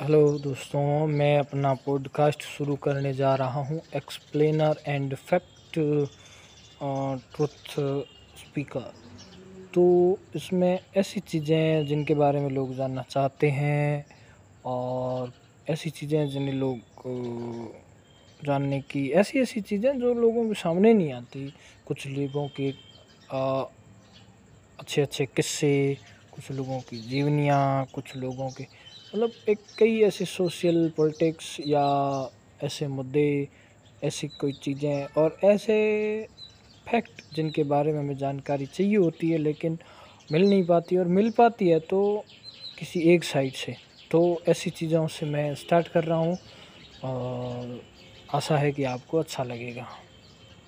Hello दोस्तों, मैं अपना पॉडकास्ट शुरू करने जा रहा हूँ explainer and fact truth speaker तो इसमें ऐसी चीज़ें जिनके बारे में लोग जानना चाहते हैं और ऐसी चीज़ें जिन्हें लोग जानने की ऐसी ऐसी चीज़ें जो लोगों के सामने नहीं आती। कुछ लोगों के अच्छे अच्छे किस्से, कुछ लोगों की जीवनियाँ, कुछ लोगों के मतलब एक कई ऐसे सोशल पॉलिटिक्स या ऐसे मुद्दे, ऐसी कोई चीज़ें और ऐसे फैक्ट जिनके बारे में हमें जानकारी चाहिए होती है लेकिन मिल नहीं पाती और मिल पाती है तो किसी एक साइड से। तो ऐसी चीज़ों से मैं स्टार्ट कर रहा हूँ और आशा है कि आपको अच्छा लगेगा।